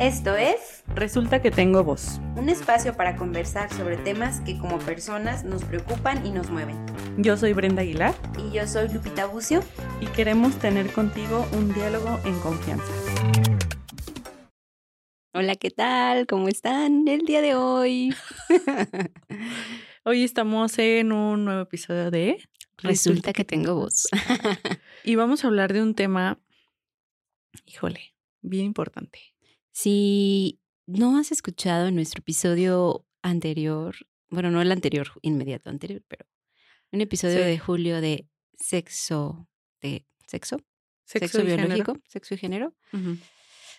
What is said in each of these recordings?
Esto es Resulta que tengo voz. un espacio para conversar sobre temas que como personas nos preocupan y nos mueven. Yo soy Brenda Aguilar Y yo soy Lupita Bucio. y queremos tener contigo un diálogo en confianza. Hola, ¿qué tal? ¿Cómo están el día de hoy? Hoy estamos en un nuevo episodio de Resulta que tengo voz. y vamos a hablar de un tema, híjole, bien importante. Si no has escuchado nuestro episodio anterior, bueno, no el anterior, inmediato anterior, pero un episodio Sí. de julio de sexo, de sexo, Sexo, género. biológico, sexo y género. Ujú.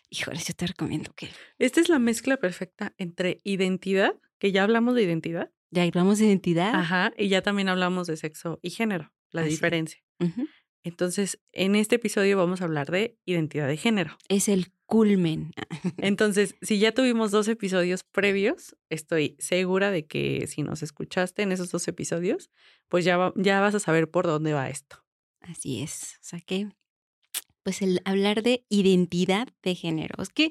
Híjole, yo te recomiendo que Esta es la mezcla perfecta entre identidad, que ya hablamos de identidad, ya hablamos de identidad. ajá, y ya también hablamos de sexo y género, la Así diferencia. Entonces, en este episodio vamos a hablar de identidad de género. Es el culmen. Entonces, si ya tuvimos dos episodios previos, estoy segura de que si nos escuchaste en esos dos episodios, pues ya, va- ya vas a saber por dónde va esto. Así es. O sea que, pues el hablar de identidad de género. Es que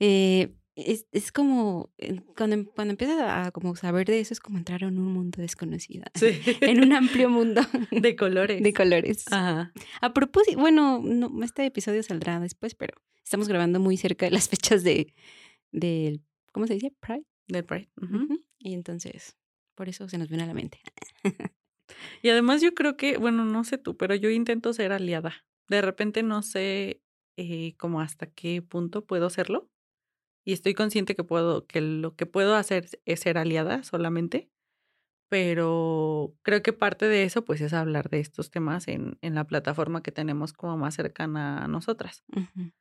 eh, es, es como, eh, cuando, em- cuando empiezas a como saber de eso, es como entrar en un mundo desconocido. Sí. En un amplio mundo de colores. de colores. Ajá. A propósito, bueno, no, este episodio saldrá después, pero estamos grabando muy cerca de las fechas de, del, ¿cómo se dice? Pride. Del Pride. Y entonces, por eso se nos viene a la mente. Y además yo creo que, bueno, no sé tú, pero yo intento ser aliada. De repente no sé eh, como hasta qué punto puedo serlo. Y estoy consciente que puedo, que lo que puedo hacer es ser aliada solamente. Pero creo que parte de eso, pues, es hablar de estos temas en, en la plataforma que tenemos como más cercana a nosotras. Ujú.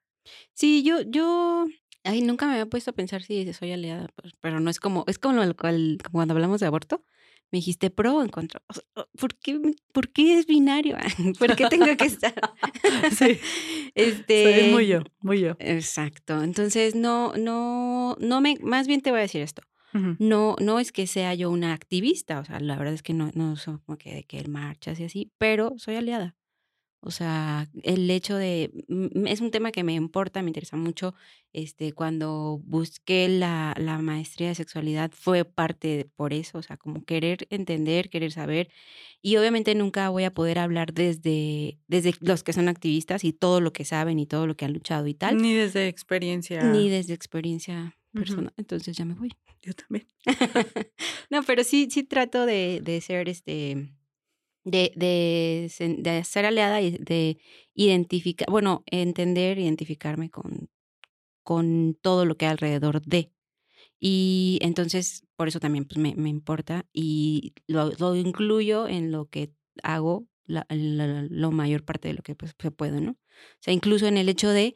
Sí, yo, yo, ay, nunca me había puesto a pensar si soy aliada, pues, pero no es como, es como lo cual, como cuando hablamos de aborto, me dijiste pro o en contra. O sea, ¿por qué, por qué es binario? ¿Por qué tengo que estar? Sí. Este. Soy muy yo, muy yo. Exacto. Entonces, no, no, no me, más bien te voy a decir esto. No, no es que sea yo una activista, o sea, la verdad es que no, no soy como que de que marchas y así, pero soy aliada. O sea, el hecho de, es un tema que me importa, me interesa mucho. Este, cuando busqué la, la maestría de sexualidad fue parte de- por eso, o sea, como querer entender, querer saber. Y obviamente nunca voy a poder hablar desde, desde los que son activistas y todo lo que saben y todo lo que han luchado y tal, Ni desde experiencia. ni desde experiencia personal. Entonces ya me voy. Yo también. no, pero sí, sí trato de, de ser este, de, de, de ser aliada y de identificar, bueno, entender, identificarme con, con todo lo que hay alrededor de. Y entonces, por eso también pues, me, me importa y lo, lo incluyo en lo que hago la, la- lo mayor parte de lo que pues, se puede, ¿no? O sea, incluso en el hecho de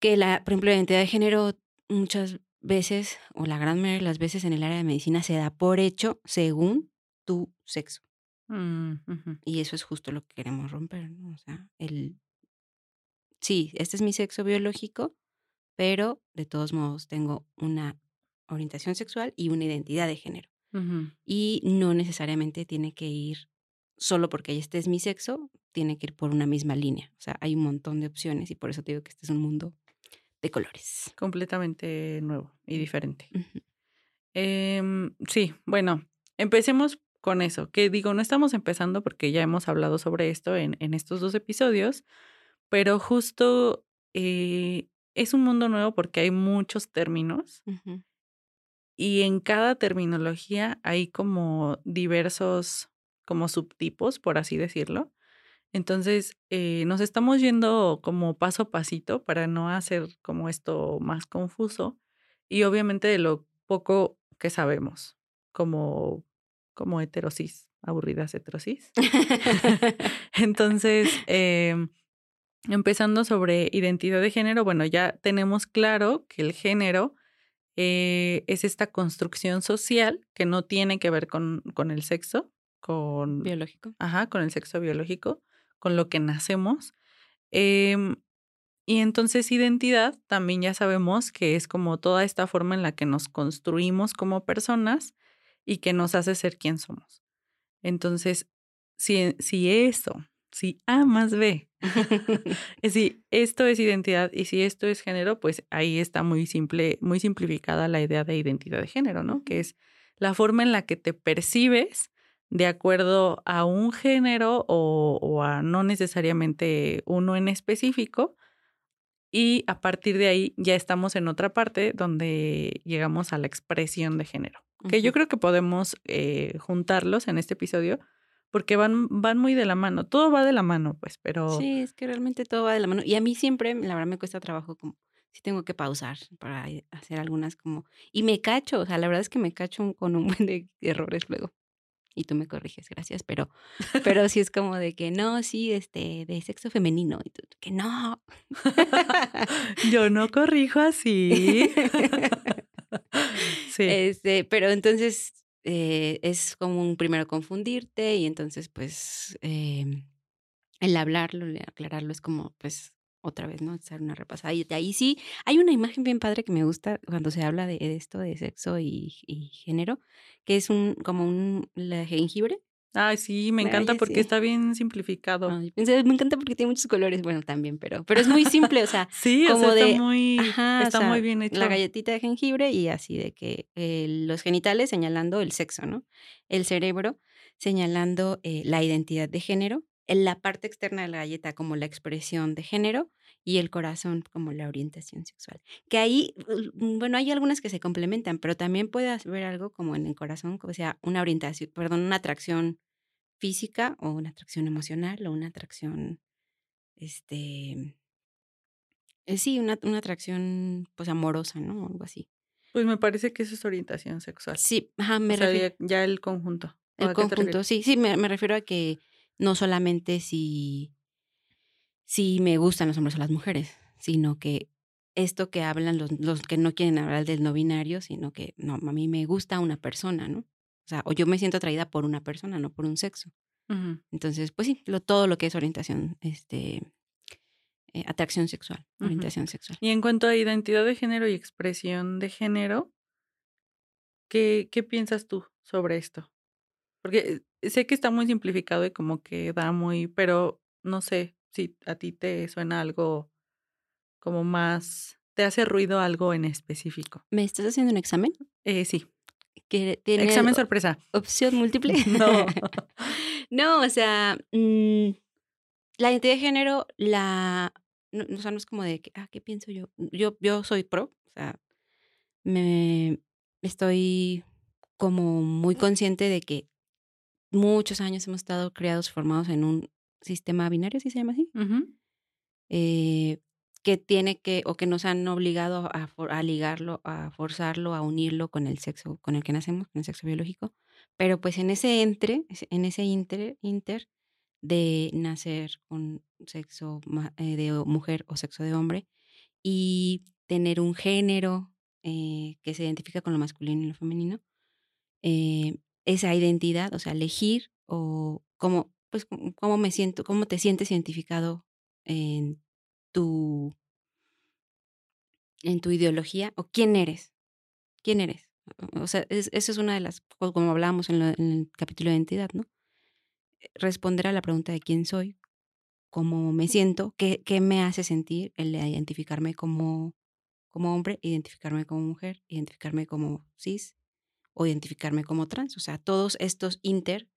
que la, por ejemplo, la identidad de género muchas veces, o la gran mayoría de las veces en el área de medicina se da por hecho según tu sexo. Mm. Y eso es justo lo que queremos romper, ¿no? O sea, el... Sí, este es mi sexo biológico, pero de todos modos tengo una orientación sexual y una identidad de género. Y no necesariamente tiene que ir solo porque este es mi sexo, tiene que ir por una misma línea. O sea, hay un montón de opciones y por eso te digo que este es un mundo de colores. Completamente nuevo y diferente. Em, sí, bueno, empecemos con eso, que digo, no estamos empezando porque ya hemos hablado sobre esto en, en estos dos episodios, pero justo eh, es un mundo nuevo porque hay muchos términos y en cada terminología hay como diversos, como subtipos, por así decirlo. Entonces, eh, nos estamos yendo como paso a pasito para no hacer como esto más confuso y obviamente de lo poco que sabemos, como, como heterosis, aburridas heterosis. Entonces, em, empezando sobre identidad de género, bueno, ya tenemos claro que el género eh, es esta construcción social que no tiene que ver con, con el sexo, con, Biológico. Ajá, con el sexo biológico, con lo que nacemos. Em, y entonces identidad también ya sabemos que es como toda esta forma en la que nos construimos como personas y que nos hace ser quien somos. Entonces, si, si eso, si A más B si esto es identidad y si esto es género, pues ahí está muy simple, muy simplificada la idea de identidad de género, ¿no? Que es la forma en la que te percibes de acuerdo a un género o, o a no necesariamente uno en específico, y a partir de ahí ya estamos en otra parte donde llegamos a la expresión de género. Que yo creo que podemos eh, juntarlos en este episodio porque van, van muy de la mano. Todo va de la mano, pues, pero. Sí, es que realmente todo va de la mano. Y a mí siempre, la verdad, me cuesta trabajo como si tengo que pausar para hacer algunas como. Y me cacho, o sea, la verdad es que me cacho con un buen de errores luego y tú me corriges, gracias, pero, pero sí es como de que no, sí, este, de sexo femenino, y tú, que no. Yo no corrijo así. sí. Este, pero entonces eh, es como un primero confundirte y entonces pues em, el hablarlo, el aclararlo es como pues otra vez, ¿no? Hacer una repasada. Y de ahí sí, hay una imagen bien padre que me gusta cuando se habla de esto, de sexo y, género, que es un, como un jengibre. Ay, sí, me encanta porque está bien simplificado. me encanta porque tiene muchos colores, bueno, también, pero, pero es muy simple, o sea, sí, como está muy, está muy bien hecho. La galletita de jengibre y así de que eh, los genitales señalando el sexo, ¿no? El cerebro señalando eh, la identidad de género en la parte externa de la galleta como la expresión de género y el corazón como la orientación sexual. Que ahí, mm, bueno, hay algunas que se complementan, pero también puede haber algo como en el corazón, o sea, una orientación, perdón, una atracción física o una atracción emocional o una atracción, este, eh, sí, una, una atracción pues amorosa, ¿no? Algo así. Pues me parece que eso es orientación sexual. Sí, ajá, me refiero. Ya, el conjunto. El conjunto, sí, sí, me refiero a que no solamente si, si me gustan los hombres o las mujeres, sino que esto que hablan los, los que no quieren hablar del no binario, sino que no, a mí me gusta una persona, ¿no? O sea, o yo me siento atraída por una persona, no por un sexo. Entonces, pues sí, lo, todo lo que es orientación, este, eh, atracción sexual, orientación sexual. Y en cuanto a identidad de género y expresión de género, ¿qué, qué piensas tú sobre esto? Porque sé que está muy simplificado y como que da muy, pero no sé si a ti te suena algo como más, te hace ruido algo en específico. ¿Me estás haciendo un examen? Eh, sí. ¿Tiene examen sorpresa. ¿Opción múltiple? No. no, o sea, mm, la identidad de género, la, no, o sea, no es como de, ah, ¿qué pienso yo? Yo, yo soy pro, o sea, me estoy como muy consciente de que muchos años hemos estado creados, formados en un sistema binario, ¿sí se llama así? eh, que tiene que, o que nos han obligado a, a, ligarlo, a forzarlo, a unirlo con el sexo con el que nacemos, con el sexo biológico. Pero pues en ese entre, en ese inter, inter de nacer con sexo eh, de mujer o sexo de hombre y tener un género eh, que se identifica con lo masculino y lo femenino, eh, esa identidad, o sea, elegir o cómo, pues, cómo me siento, cómo te sientes identificado en tu, en tu ideología o quién eres, quién eres. O sea, eso es una de las, como hablábamos en, en, el capítulo de identidad, ¿no? Responder a la pregunta de quién soy, cómo me siento, qué, qué me hace sentir el identificarme como, como hombre, identificarme como mujer, identificarme como cis, o identificarme como trans. O sea, todos estos inter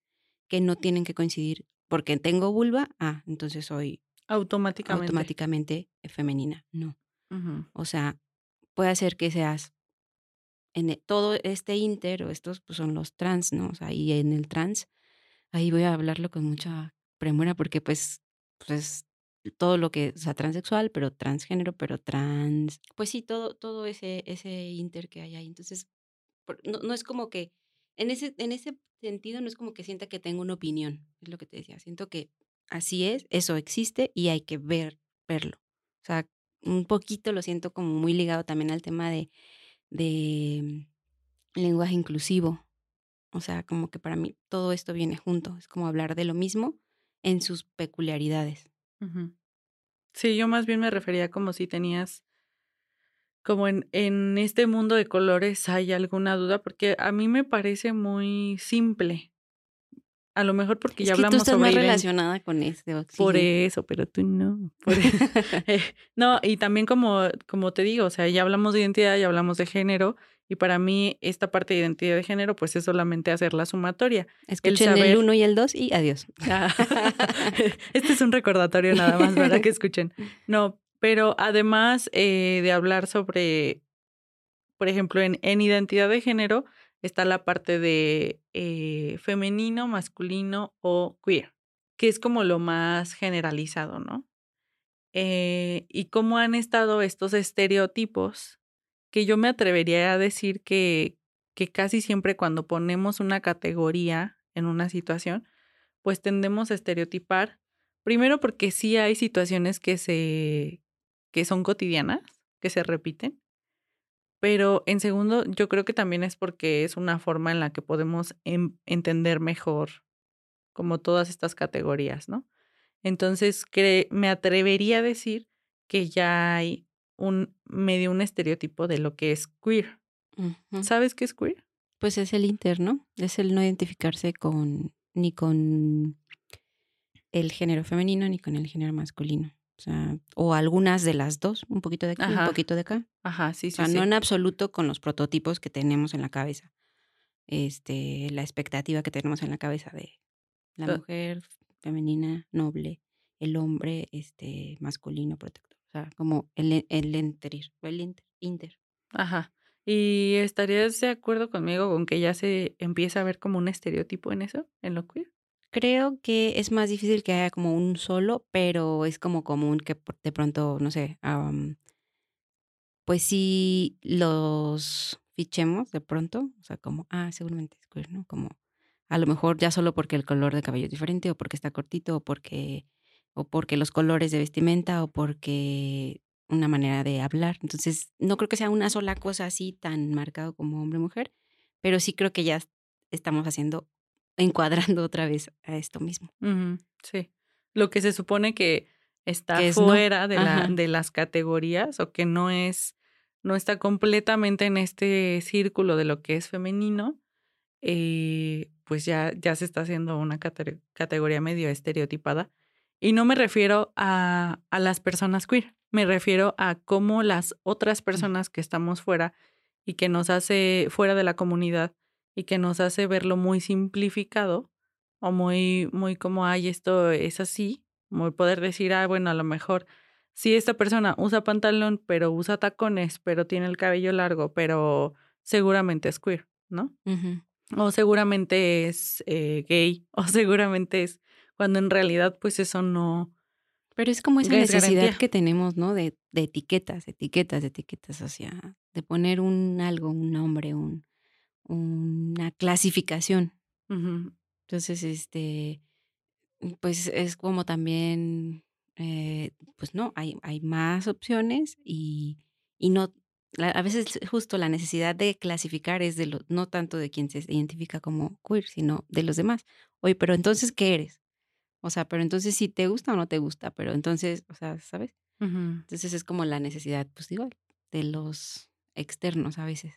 que no tienen que coincidir porque tengo vulva, ah, entonces soy automáticamente, automáticamente femenina. No. O sea, puede ser que seas en e, todo este inter o estos pues, son los trans, ¿no? O sea, y en el trans, ahí voy a hablarlo con mucha premura porque pues, pues todo lo que, o sea, transexual, pero transgénero, pero trans, pues sí, todo, todo ese, ese inter que hay ahí. Entonces, no, no es como que, en ese, en ese sentido, no es como que sienta que tengo una opinión, es lo que te decía, siento que así es, eso existe y hay que ver, verlo. O sea, un poquito lo siento como muy ligado también al tema de, de lenguaje inclusivo. O sea, como que para mí todo esto viene junto, es como hablar de lo mismo en sus peculiaridades. Sí, yo más bien me refería como si tenías como en, en este mundo de colores hay alguna duda, porque a mí me parece muy simple. a lo mejor porque Es ya que tú hablamos estás sobre más relacionada con este Por oxígeno. eso, pero tú no. por e- Eh, no, y también como, como te digo, o sea, ya hablamos de identidad, ya hablamos de género, y para mí esta parte de identidad de género, pues es solamente hacer la sumatoria. Escuchen el saber- 1 y el 2 y adiós. este es un recordatorio nada más para que escuchen. No, pero además eh, de hablar sobre, por ejemplo, en, en identidad de género está la parte de eh, femenino, masculino o queer, que es como lo más generalizado, ¿no? Eh, y cómo han estado estos estereotipos que yo me atrevería a decir que, que casi siempre cuando ponemos una categoría en una situación, pues tendemos a estereotipar, primero porque sí hay situaciones que se que son cotidianas, que se repiten, pero en segundo, yo creo que también es porque es una forma en la que podemos em- entender mejor como todas estas categorías, ¿no? Entonces, cre- me atrevería a decir que ya hay un medio un estereotipo de lo que es queer. ¿Sabes qué es queer? Pues es el inter, ¿no? Es el no identificarse con ni con el género femenino ni con el género masculino. O sea, o algunas de las dos, un poquito de aquí, Ajá. un poquito de acá. Ajá, sí, O sí, sea, sí. no en absoluto con los prototipos que tenemos en la cabeza. Este, la expectativa que tenemos en la cabeza de la mujer femenina, noble, el hombre, este, masculino, protector. O sea, como el, el enterir, el inter, inter. Ajá. ¿Y estarías de acuerdo conmigo con que ya se empieza a ver como un estereotipo en eso, en lo queer? Creo que es más difícil que haya como un solo, pero es como común que de pronto, no sé, pues sí los fichemos de pronto, o sea, como, ah, seguramente es queer, ¿no? Como a lo mejor ya solo porque el color de cabello es diferente o porque está cortito o porque o porque los colores de vestimenta o porque una manera de hablar. Entonces, no creo que sea una sola cosa así tan marcado como hombre mujer, pero sí creo que ya estamos haciendo encuadrando otra vez a esto mismo. Sí. Lo que se supone que está Que es no. fuera de, la, de las categorías o que no es, no está completamente en este círculo de lo que es femenino, eh, pues ya, ya se está haciendo una cate- categoría medio estereotipada. Y no me refiero a, a las personas queer, me refiero a cómo las otras personas que estamos fuera y que nos hace fuera de la comunidad y que nos hace verlo muy simplificado o muy, muy como, ay, esto es así, muy poder decir, ah, bueno, a lo mejor si esta persona usa pantalón, pero usa tacones, pero tiene el cabello largo, pero seguramente es queer, ¿no? O seguramente es eh, gay, o seguramente es, cuando en realidad pues eso no, Pero es como esa Es necesidad garantía. que tenemos, ¿no? De, de etiquetas, etiquetas, etiquetas, o sea, de poner un algo, un nombre, un, una clasificación. Entonces, este, pues es como también, eh, pues no, hay, hay más opciones y, y no, la- a veces justo la necesidad de clasificar es de lo, no tanto de quien se identifica como queer, sino de los demás. Oye, pero entonces, ¿qué eres? O sea, pero entonces si te gusta o no te gusta, pero entonces, o sea, ¿sabes? Entonces es como la necesidad, pues igual, de los externos a veces.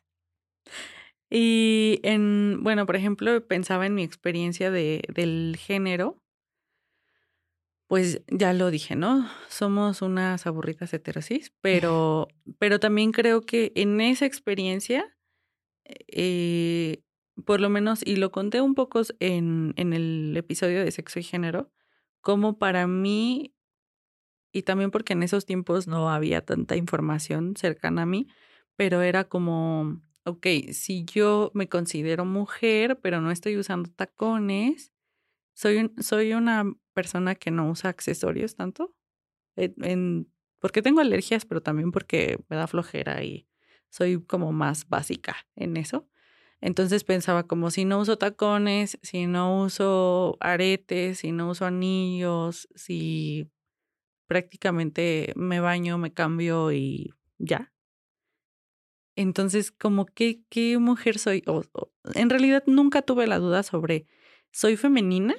Y en, bueno, por ejemplo, pensaba en mi experiencia de, del género, pues ya lo dije, ¿no? Somos unas aburridas heterosis, pero, pero también creo que en esa experiencia, eh, por lo menos, y lo conté un poco en, en el episodio de sexo y género, como para mí, y también porque en esos tiempos no había tanta información cercana a mí, pero era como, ok, si yo me considero mujer, pero no estoy usando tacones, soy, soy una persona que no usa accesorios tanto, porque tengo alergias, pero también porque me da flojera y soy como más básica en eso. Entonces pensaba como si no uso tacones, si no uso aretes, si no uso anillos, si prácticamente me baño, me cambio y ya. Entonces, como qué, qué mujer soy. O- o- en realidad nunca tuve la duda sobre, ¿soy femenina?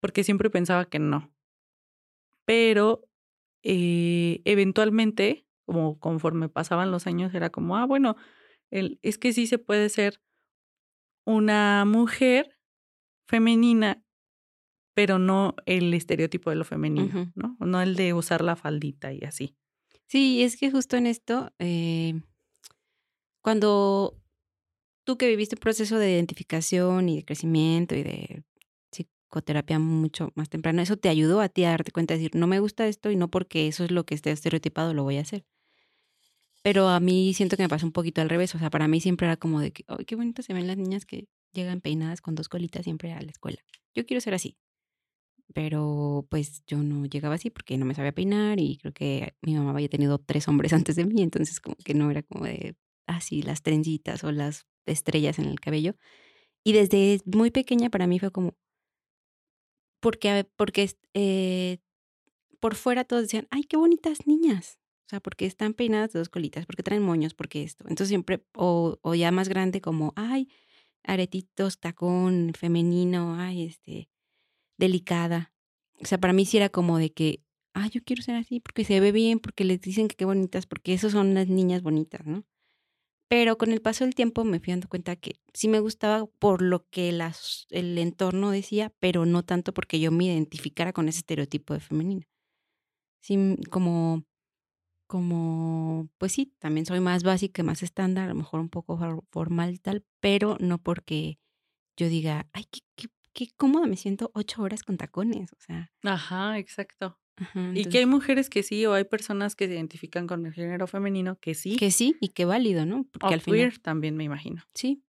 Porque siempre pensaba que no. Pero eh, eventualmente, como conforme pasaban los años, era como, ah, bueno, el, es que sí se puede ser una mujer femenina, pero no el estereotipo de lo femenino. ¿no? No el de usar la faldita y así. Sí, es que justo en esto, eh, cuando tú que viviste un proceso de identificación y de crecimiento y de psicoterapia mucho más temprano, eso te ayudó a ti a darte cuenta de decir, no me gusta esto y no porque eso es lo que esté estereotipado lo voy a hacer. Pero a mí siento que me pasó un poquito al revés, o sea, para mí siempre era como de que, ay, qué bonitas se ven las niñas que llegan peinadas con dos colitas siempre a la escuela. Yo quiero ser así. Pero pues yo no llegaba así porque no me sabía peinar y creo que mi mamá había tenido tres hombres antes de mí, entonces como que no era como de así las trencitas o las estrellas en el cabello. Y desde muy pequeña para mí fue como porque porque eh, por fuera todos decían, ay, qué bonitas niñas. O sea, porque están peinadas de dos colitas, porque traen moños, porque esto. Entonces siempre, o, o ya más grande, como, ay, aretitos, tacón, femenino, ay, este, delicada. O sea, para mí sí era como de que, ay, yo quiero ser así, porque se ve bien, porque les dicen que qué bonitas, porque esas son las niñas bonitas, ¿no? Pero con el paso del tiempo me fui dando cuenta que sí me gustaba por lo que el entorno decía, pero no tanto porque yo me identificara con ese estereotipo de femenina. Sí, como como, pues sí, también soy más básica, más estándar, a lo mejor un poco formal y tal, pero no porque yo diga, ay, qué, qué, qué cómoda me siento ocho horas con tacones, o sea. Ajá, exacto. Ajá, y que hay mujeres que sí, o hay personas que se identifican con el género femenino que sí. que sí y que válido, ¿no? Porque o al final, queer también me imagino. sí.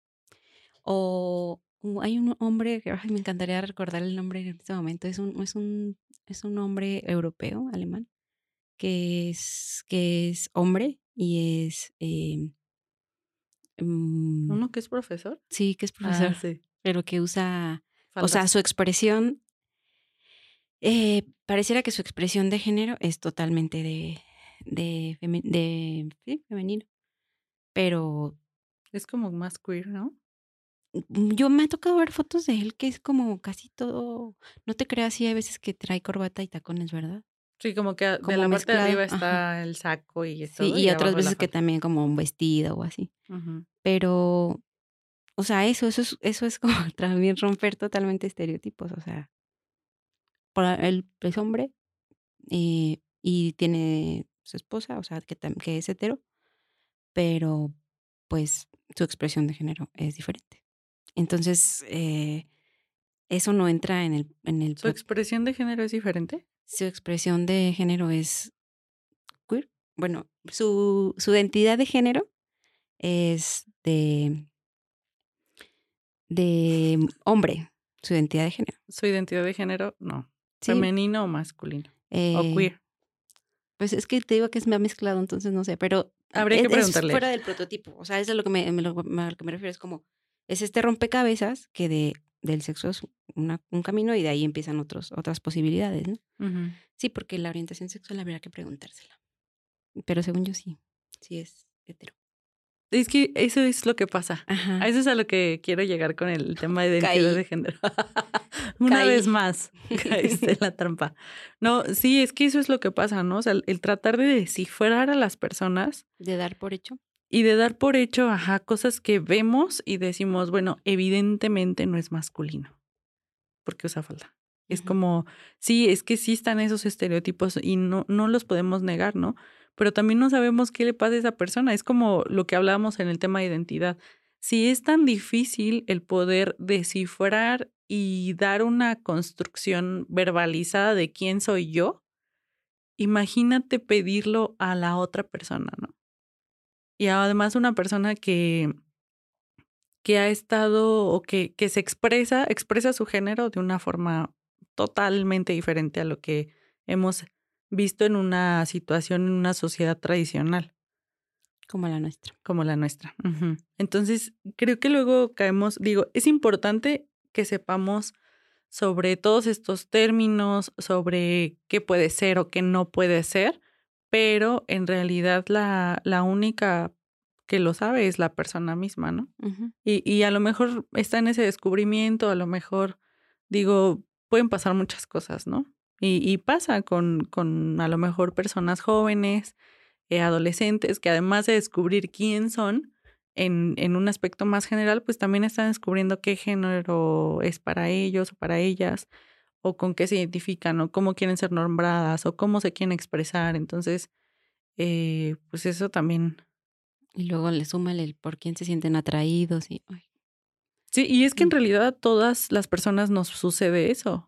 O, hay un hombre que me encantaría recordar el nombre en este momento, es un, es un, es un hombre europeo, alemán, que es, que es hombre y es eh, mm, ¿Uno que es profesor? sí, que es Ah, profesor, sí. pero que usa, o sea, su expresión, eh, pareciera que su expresión de género es totalmente de, de, feme- de sí, femenino, pero Es como más queer, ¿no? mm, yo me ha tocado ver fotos de él que es como casi todo, no te creas, sí hay veces que trae corbata y tacones, ¿verdad? Sí, como que de la parte de mezclado, arriba ajá. está el saco y Sí, todo. y otras veces que también como un vestido o así. Pero, o sea, eso, eso es, eso es como también romper totalmente estereotipos. O sea, él es hombre eh, y tiene su esposa, o sea, que, que es hetero, pero pues su expresión de género es diferente. Entonces, eh, eso no entra en el, en el ¿Su expresión de género es diferente? su expresión de género es queer. Bueno, su, su identidad de género es de, de hombre, su identidad de género. Su identidad de género, no. Sí, Femenino o masculino. o eh, queer. Pues es que te digo que es me ha mezclado, entonces no sé, pero Habría es, que es preguntarle. fuera del prototipo. O sea, eso es a lo que me, me lo- a lo que me refiero. Es como, es este rompecabezas que de, del sexo es una- un camino y de ahí empiezan otros, otras posibilidades, ¿no? Sí, porque la orientación sexual habría que preguntársela. Pero según yo sí, sí es hetero. Es que eso es lo que pasa. Ajá. Eso es a lo que quiero llegar con el tema de identidad de género. Una Caí. vez más, caíste en la trampa. No, sí, es que eso es lo que pasa, ¿no? O sea, el, tratar de descifrar a las personas De dar por hecho. y de dar por hecho, ajá, cosas que vemos y decimos, bueno, evidentemente no es masculino, porque usa falda. Es como, sí, es que sí están esos estereotipos y no, no los podemos negar, ¿no? Pero también no sabemos qué le pasa a esa persona. Es como lo que hablábamos en el tema de identidad. Si es tan difícil el poder descifrar y dar una construcción verbalizada de quién soy yo, imagínate pedirlo a la otra persona, ¿no? Y además una persona que, que ha estado o que, que se expresa, expresa su género de una forma totalmente diferente a lo que hemos visto en una situación, en una sociedad tradicional Como la nuestra. como la nuestra. Entonces, creo que luego caemos, digo, es importante que sepamos sobre todos estos términos, sobre qué puede ser o qué no puede ser, pero en realidad la, la única que lo sabe es la persona misma, ¿no? Y, y a lo mejor está en ese descubrimiento, a lo mejor, digo, pueden pasar muchas cosas, ¿no? Y, y pasa con, con a lo mejor personas jóvenes, eh, adolescentes, que además de descubrir quién son, en, en un aspecto más general, pues también están descubriendo qué género es para ellos o para ellas, o con qué se identifican, o cómo quieren ser nombradas, o cómo se quieren expresar. Entonces, eh, pues eso también. Y luego le suma el por quién se sienten atraídos y. Sí, y es que en realidad a todas las personas nos sucede eso.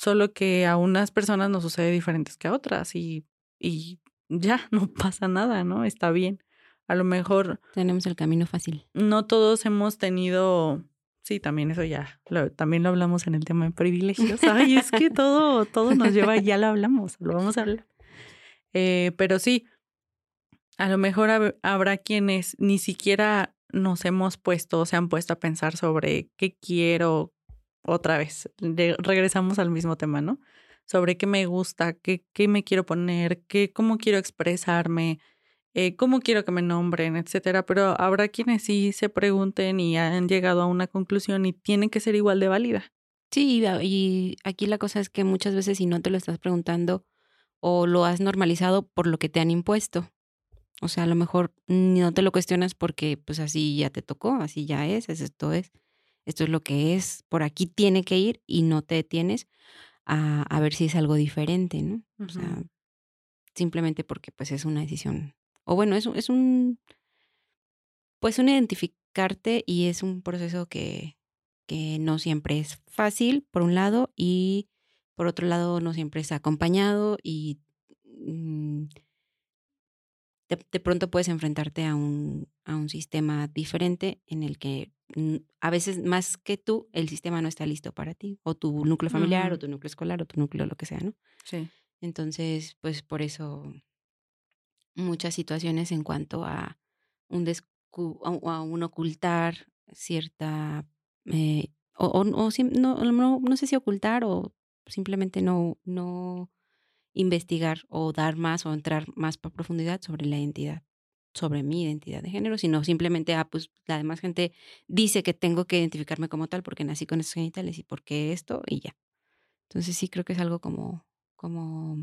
Solo que a unas personas nos sucede diferentes que a otras. Y, y ya, no pasa nada, ¿no? Está bien. A lo mejor. Tenemos el camino fácil. No todos hemos tenido. Sí, también eso ya. también lo hablamos en el tema de privilegios. Ay, es que todo, todo nos lleva, ya lo hablamos, lo vamos a hablar. Eh, pero sí, a lo mejor habrá quienes ni siquiera nos hemos puesto, se han puesto a pensar sobre qué quiero otra vez. regresamos al mismo tema, ¿no? Sobre qué me gusta, qué, qué me quiero poner, qué, cómo quiero expresarme, eh, cómo quiero que me nombren, etcétera. Pero habrá quienes sí se pregunten y han llegado a una conclusión y tienen que ser igual de válida. Sí, y aquí la cosa es que muchas veces si no te lo estás preguntando o lo has normalizado por lo que te han impuesto. O sea, a lo mejor no te lo cuestionas porque pues así ya te tocó, así ya es, esto es, esto es lo que es, por aquí tiene que ir y no te detienes a, a ver si es algo diferente, ¿no? O sea, simplemente porque pues es una decisión, o bueno, es, es un, pues un identificarte y es un proceso que, que no siempre es fácil, por un lado, y por otro lado no siempre es acompañado y... Mm, de, pronto puedes enfrentarte a un, a un sistema diferente en el que a veces más que tú, el sistema no está listo para ti, o tu núcleo familiar, o tu núcleo escolar, o tu núcleo lo que sea, ¿no? Sí. Entonces, pues por eso muchas situaciones en cuanto a un, a un ocultar cierta, eh, o, o, no, no, no sé si ocultar o simplemente no, no investigar o dar más o entrar más por profundidad sobre la identidad, sobre mi identidad de género, sino simplemente, ah, pues la demás gente dice que tengo que identificarme como tal porque nací con esos genitales y porque esto y ya. Entonces sí creo que es algo como, como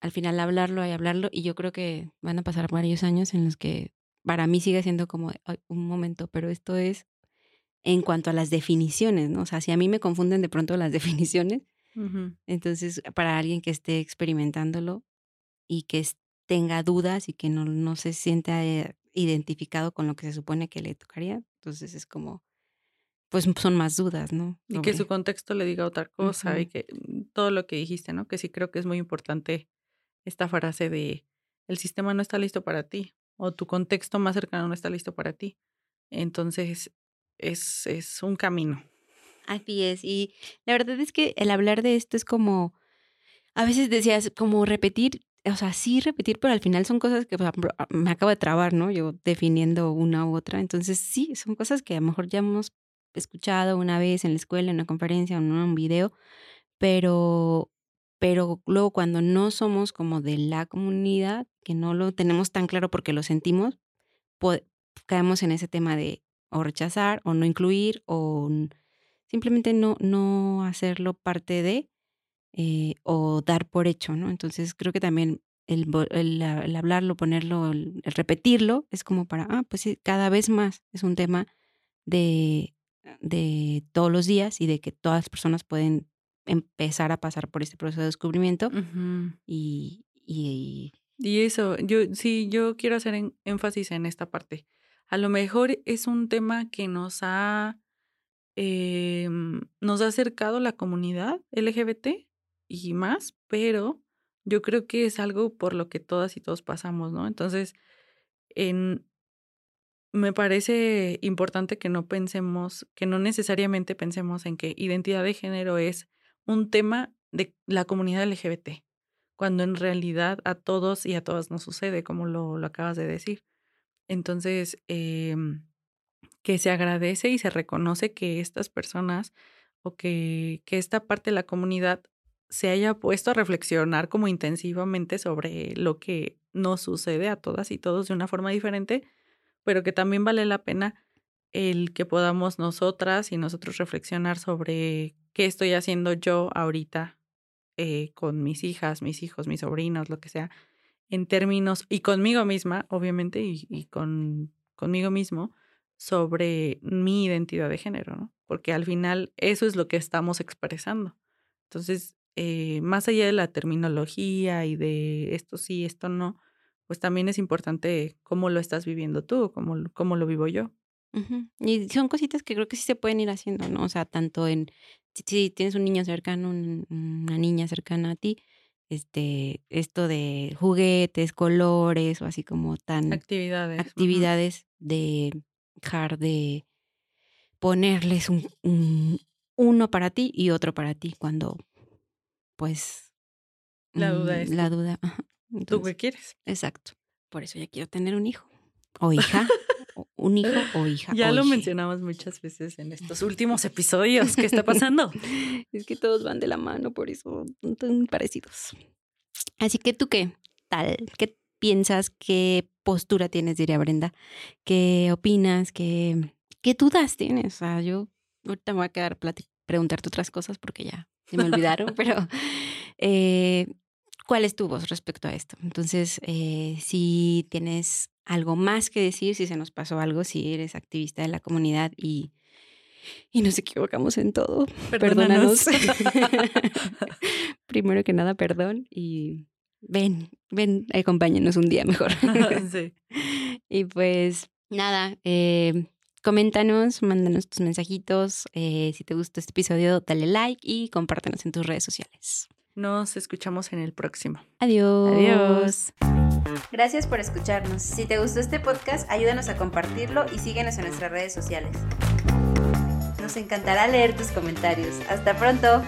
al final hablarlo y hablarlo y yo creo que van a pasar varios años en los que para mí sigue siendo como un momento, pero esto es en cuanto a las definiciones, ¿no? O sea, si a mí me confunden de pronto las definiciones, entonces, para alguien que esté experimentándolo y que tenga dudas y que no, no se sienta eh, identificado con lo que se supone que le tocaría, entonces es como, pues son más dudas, ¿no? Y que su contexto le diga otra cosa y que mm, todo lo que dijiste, ¿no? Que sí creo que es muy importante esta frase de el sistema no está listo para ti o tu contexto más cercano no está listo para ti. Entonces, es, es un camino. Así es. Y la verdad es que el hablar de esto es como, a veces decías, como repetir, o sea, sí repetir, pero al final son cosas que me acabo de trabar, ¿no? Yo definiendo una u otra. Entonces, sí, son cosas que a lo mejor ya hemos escuchado una vez en la escuela, en una conferencia en un video, pero, pero luego cuando no somos como de la comunidad, que no lo tenemos tan claro porque lo sentimos, caemos en ese tema de o rechazar o no incluir o simplemente no, no hacerlo parte de eh, o dar por hecho, ¿no? Entonces creo que también el, el, hablarlo, ponerlo, el, repetirlo, es como para, ah, pues sí, cada vez más es un tema de, de todos los días y de que todas las personas pueden empezar a pasar por este proceso de descubrimiento y, y, y, eso, yo sí, yo quiero hacer énfasis en esta parte. A lo mejor es un tema que nos ha eh, nos ha acercado la comunidad LGBT y más, pero yo creo que es algo por lo que todas y todos pasamos, ¿no? Entonces, en, me parece importante que no pensemos, que no necesariamente pensemos en que identidad de género es un tema de la comunidad LGBT, cuando en realidad a todos y a todas nos sucede, como lo, lo acabas de decir. Entonces, eh, que se agradece y se reconoce que estas personas o que, que esta parte de la comunidad se haya puesto a reflexionar como intensivamente sobre lo que nos sucede a todas y todos de una forma diferente, pero que también vale la pena el que podamos nosotras y nosotros reflexionar sobre qué estoy haciendo yo ahorita eh, con mis hijas, mis hijos, mis sobrinos, lo que sea, en términos, y conmigo misma, obviamente, y, con conmigo mismo sobre mi identidad de género, ¿no? Porque al final eso es lo que estamos expresando. Entonces, eh, más allá de la terminología y de esto sí, esto no, pues también es importante cómo lo estás viviendo tú, cómo, cómo lo vivo yo. Y son cositas que creo que sí se pueden ir haciendo, ¿no? O sea, tanto en, si, tienes un niño cercano, una niña cercana a ti, este, esto de juguetes, colores o así como tan... Actividades. Actividades de dejar de ponerles un, uno para ti y otro para ti cuando, pues... La duda mm, es... La duda. ¿Tú qué quieres? Exacto. Por eso ya quiero tener un hijo o hija. un hijo o hija. Ya lo mencionamos muchas veces en estos últimos episodios. ¿Qué está pasando? es que todos van de la mano, por eso son parecidos. Así que tú qué tal, qué piensas, qué postura tienes, diría Brenda, qué opinas, qué, qué dudas tienes. O sea, yo ahorita me voy a quedar preguntarte otras cosas porque ya se me olvidaron, pero eh, ¿cuál es tu voz respecto a esto? Entonces, eh, si tienes algo más que decir, si se nos pasó algo, si eres activista de la comunidad y, y nos equivocamos en todo, perdónanos. Primero que nada, perdón y ven, ven, acompáñenos un día mejor. sí. Y pues nada, eh, coméntanos, mándanos tus mensajitos. Eh, si te gustó este episodio, dale like y compártenos en tus redes sociales. Nos escuchamos en el próximo. Adiós. Adiós. Gracias por escucharnos. Si te gustó este podcast, ayúdanos a compartirlo y síguenos en nuestras redes sociales. Nos encantará leer tus comentarios. Hasta pronto.